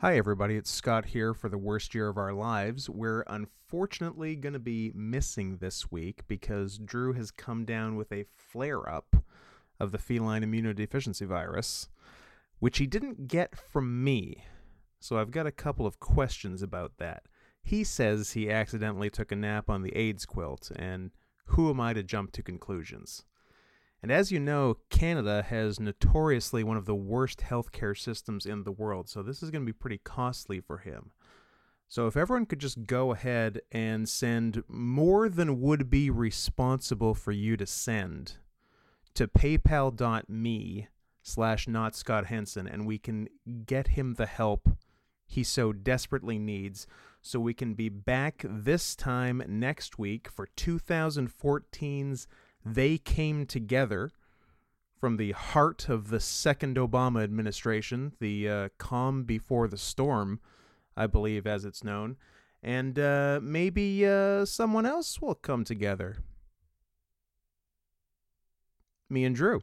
Hi, everybody. It's Scott here for the worst year of our lives. We're unfortunately going to be missing this week because Drew has come down with a flare up of the feline immunodeficiency virus, which he didn't get from me. So I've got a couple of questions about that. He says he accidentally took a nap on the AIDS quilt, and who am I to jump to conclusions? And as you know, Canada has notoriously one of the worst healthcare systems in the world, so this is going to be pretty costly for him. So if everyone could just go ahead and send more than would be responsible for you to send to paypal.me slash not Scott Henson, and we can get him the help he so desperately needs so we can be back this time next week for 2014's they came together from the heart of the second Obama administration, the uh, calm before the storm, I believe, as it's known. And uh, maybe uh, someone else will come together. Me and Drew.